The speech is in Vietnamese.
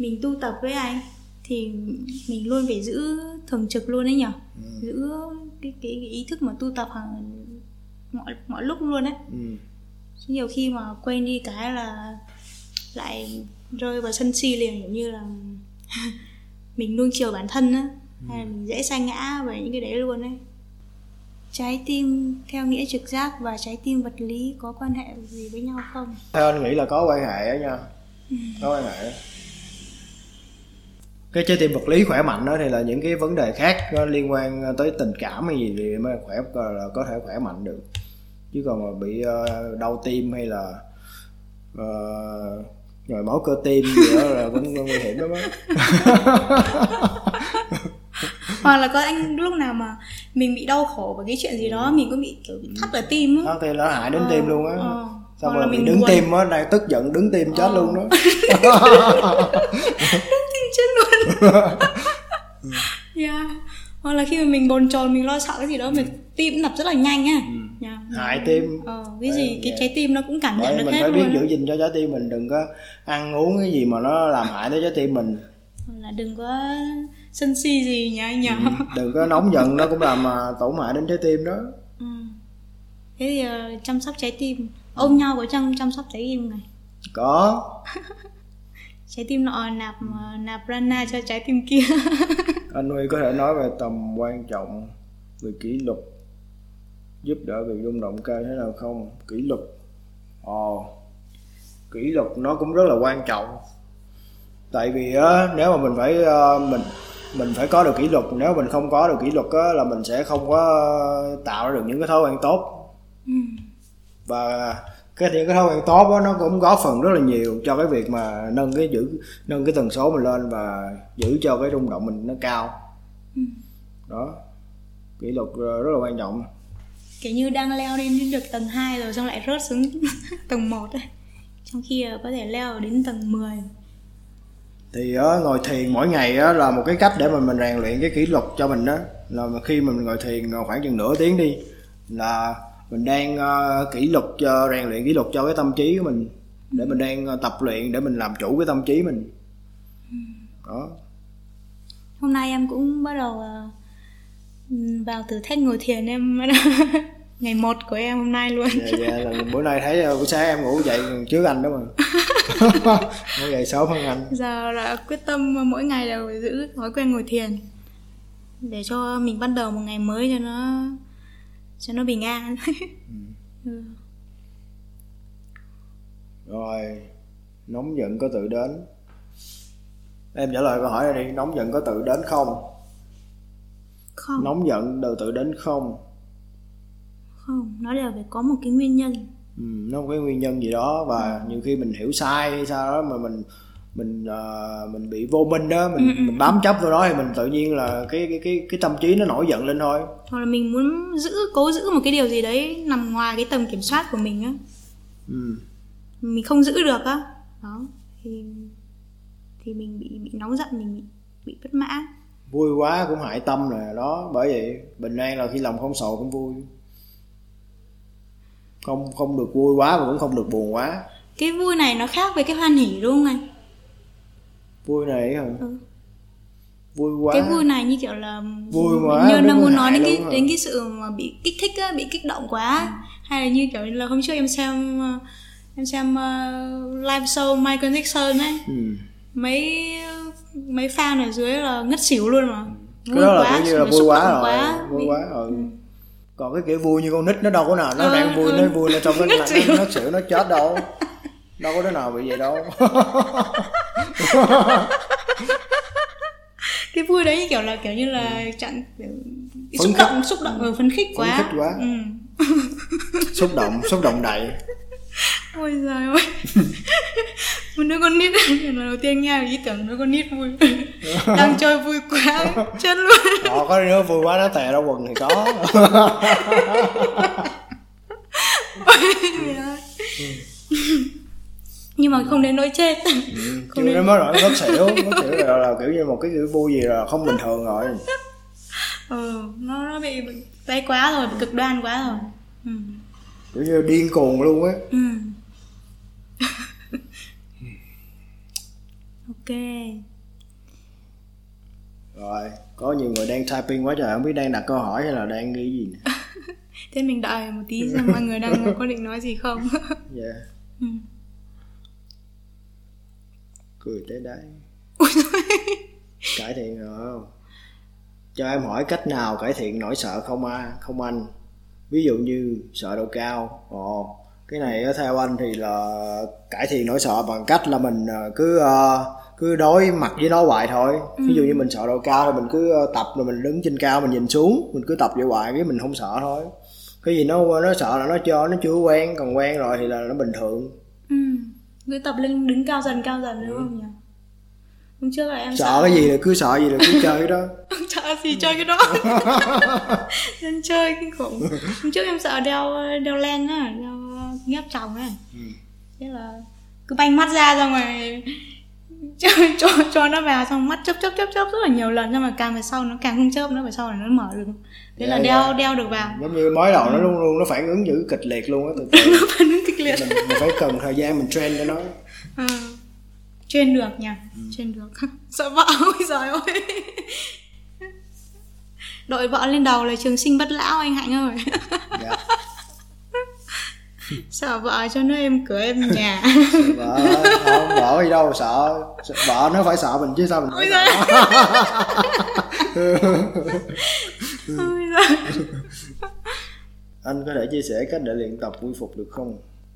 mình tu tập với anh thì mình luôn phải giữ thường trực luôn đấy nhở ừ. giữ cái, cái, cái ý thức mà tu tập hàng mọi mọi lúc luôn đấy ừ. nhiều khi mà quên đi cái là lại rơi vào sân si liền kiểu như là mình nuông chiều bản thân á ừ. hay là mình dễ sa ngã về những cái đấy luôn đấy trái tim theo nghĩa trực giác và trái tim vật lý có quan hệ gì với nhau không theo anh nghĩ là có quan hệ đó nha ừ. có quan hệ cái trái tim vật lý khỏe mạnh đó thì là những cái vấn đề khác nó liên quan tới tình cảm hay gì thì mới khỏe là có thể khỏe mạnh được chứ còn mà bị uh, đau tim hay là uh, nhồi máu cơ tim gì đó là cũng nguy hiểm lắm á hoặc là có anh lúc nào mà mình bị đau khổ bởi cái chuyện gì đó mình có bị kiểu thắt ở tim á thì nó hại đến ờ, tim luôn á ờ. xong rồi mình đứng buồn. tim á này tức giận đứng tim chết ờ. luôn đó chết luôn. Yeah. Hoặc là khi mà mình bồn chồn mình lo sợ cái gì đó mình tim đập rất là nhanh á. Ừ. yeah. hại tim. Ờ, cái gì cái trái tim nó cũng cảm nhận được mình hết phải biết giữ gìn cho trái tim mình đừng có ăn uống cái gì mà nó làm hại tới trái tim mình. Là đừng có sân si gì nha nhỉ. Ừ, đừng có nóng giận nó cũng làm mà tổn hại đến trái tim đó. Ừ. thế thì uh, chăm sóc trái tim. Ôm nhau có chăm chăm sóc trái tim này. Có trái tim nọ nạp nạp rana cho trái tim kia. Anh Huy có thể nói về tầm quan trọng về kỷ luật giúp đỡ việc rung động cao thế nào không? Kỷ luật. Ồ kỷ luật nó cũng rất là quan trọng. Tại vì á nếu mà mình phải uh, mình mình phải có được kỷ luật nếu mình không có được kỷ luật á là mình sẽ không có tạo ra được những cái thói quen tốt. Ừ. và cái những cái thói quen tốt đó, nó cũng góp phần rất là nhiều cho cái việc mà nâng cái giữ nâng cái tần số mình lên và giữ cho cái rung động mình nó cao. Ừ. đó. Kỷ luật ờ, rất là quan trọng. Kiểu như đang leo lên được tầng 2 rồi xong lại rớt xuống tầng 1 ấy trong khi có thể leo đến tầng 10 thì uh, ngồi thiền mỗi ngày uh, là một cái cách để mà mình rèn luyện cái kỷ luật cho mình đó. Là khi mình ngồi thiền khoảng chừng nửa tiếng đi là mình đang uh, kỷ luật cho rèn luyện kỷ luật cho cái tâm trí của mình. Để mình đang uh, tập luyện để mình làm chủ cái tâm trí mình. Đó. Hôm nay em cũng bắt đầu uh, vào thử thách ngồi thiền em. Ngày một của em hôm nay luôn. Dạ, dạ là bữa nay thấy buổi sáng em ngủ dậy trước anh đó mà. Ngủ dậy sớm hơn anh. Giờ là quyết tâm mỗi ngày đều giữ thói quen ngồi thiền. Để cho mình bắt đầu một ngày mới cho nó cho nó bình an. Ừ. rồi nóng giận có tự đến. Em trả lời câu hỏi này đi nóng giận có tự đến không? Không. Nóng giận đều tự đến không? Không nó đều phải có một cái nguyên nhân. Ừ, nó có cái nguyên nhân gì đó và ừ. nhiều khi mình hiểu sai hay sao đó mà mình mình uh, mình bị vô minh đó mình, ừ, ừ. mình bám chấp vào đó thì mình tự nhiên là cái cái cái cái tâm trí nó nổi giận lên thôi. Hoặc là mình muốn giữ cố giữ một cái điều gì đấy nằm ngoài cái tầm kiểm soát của mình á. Ừ. mình không giữ được á. Đó thì thì mình bị bị nóng giận mình bị, bị bất mãn. Vui quá cũng hại tâm rồi đó bởi vậy bình an là khi lòng không sầu cũng vui. Không không được vui quá mà cũng không được buồn quá. Cái vui này nó khác với cái hoan hỉ đúng không anh vui này hả ừ. vui quá cái vui này như kiểu là vui quá như nó muốn nói đến cái đến cái sự mà bị kích thích á bị kích động quá ừ. hay là như kiểu là hôm trước em xem em xem uh, live show Michael Jackson ấy ừ. mấy mấy fan ở dưới là ngất xỉu luôn mà vui cái đó là quá, như là vui quá rồi quá. vui quá rồi ừ. còn cái kiểu vui như con nít nó đâu có nào nó ừ, đang vui ừ. nó vui nó trong cái nó, nó, nó xỉu nó chết đâu đâu có đứa nào bị vậy đâu cái vui đấy kiểu là kiểu như là ừ. chặn xúc động xúc động ừ, phấn khích quá phấn khích quá. ừ. xúc động xúc động đầy. Ôi giời ơi. Một đứa con nít lần đầu tiên nghe ý tưởng đứa con nít vui. Đang chơi vui quá chết luôn. Họ có đứa vui quá nó tè ra quần thì có mà không đến nỗi chết ừ, không đến... nó mới nói ngất xỉu ngất xỉu là, là kiểu như một cái kiểu vui gì là không bình thường rồi ừ nó nó bị tay quá rồi cực đoan quá rồi ừ. kiểu như điên cuồng luôn á ừ. ok rồi có nhiều người đang typing quá trời không biết đang đặt câu hỏi hay là đang ghi gì nè thế mình đợi một tí xem mọi người đang có định nói gì không dạ yeah. ừ. Cười tới đấy. Cải thiện rồi. Cho em hỏi cách nào cải thiện nỗi sợ không à, không anh? Ví dụ như sợ độ cao. Ồ cái này theo anh thì là cải thiện nỗi sợ bằng cách là mình ờ, cứ uh, cứ đối mặt với nó hoài thôi. Ừ. ví dụ như mình sợ độ cao thì mình cứ ờ, tập rồi mình đứng trên cao mình nhìn xuống mình cứ tập vậy hoài cái mình không sợ thôi. Cái gì nó nó sợ là nó cho nó chưa quen còn quen rồi thì là nó bình thường. ừ cứ tập lên đứng cao dần cao dần đúng ừ. không nhỉ? Hôm trước là em sợ, cái gì là cứ sợ gì là cứ chơi cái đó. Sợ gì chơi cái đó. Nên chơi kinh khủng. Hôm trước em sợ đeo đeo len á đeo nhấp chồng ấy ừ. thế là cứ banh mắt ra xong rồi cho, cho cho nó vào xong mắt chớp chớp chớp chớp rất là nhiều lần nhưng mà càng về sau nó càng không chớp nữa về sau là nó mở được. Thế yeah, là đeo yeah. đeo được vào. Giống như mới đầu nó luôn luôn nó phản ứng dữ kịch liệt luôn á từ từ. Nó phản ứng kịch liệt. Mình, mình phải cần thời gian mình train cho nó. À, train được nha ừ. train được. Sợ vợ ôi giời ơi. Đội vợ lên đầu là trường sinh bất lão anh hạnh ơi. Yeah. Dạ. Sợ vợ cho nó em cửa em nhà. Vợ không vợ gì đâu sợ. Vợ nó phải sợ mình chứ sao mình phải sợ. anh có thể chia sẻ cách để luyện tập quy phục được không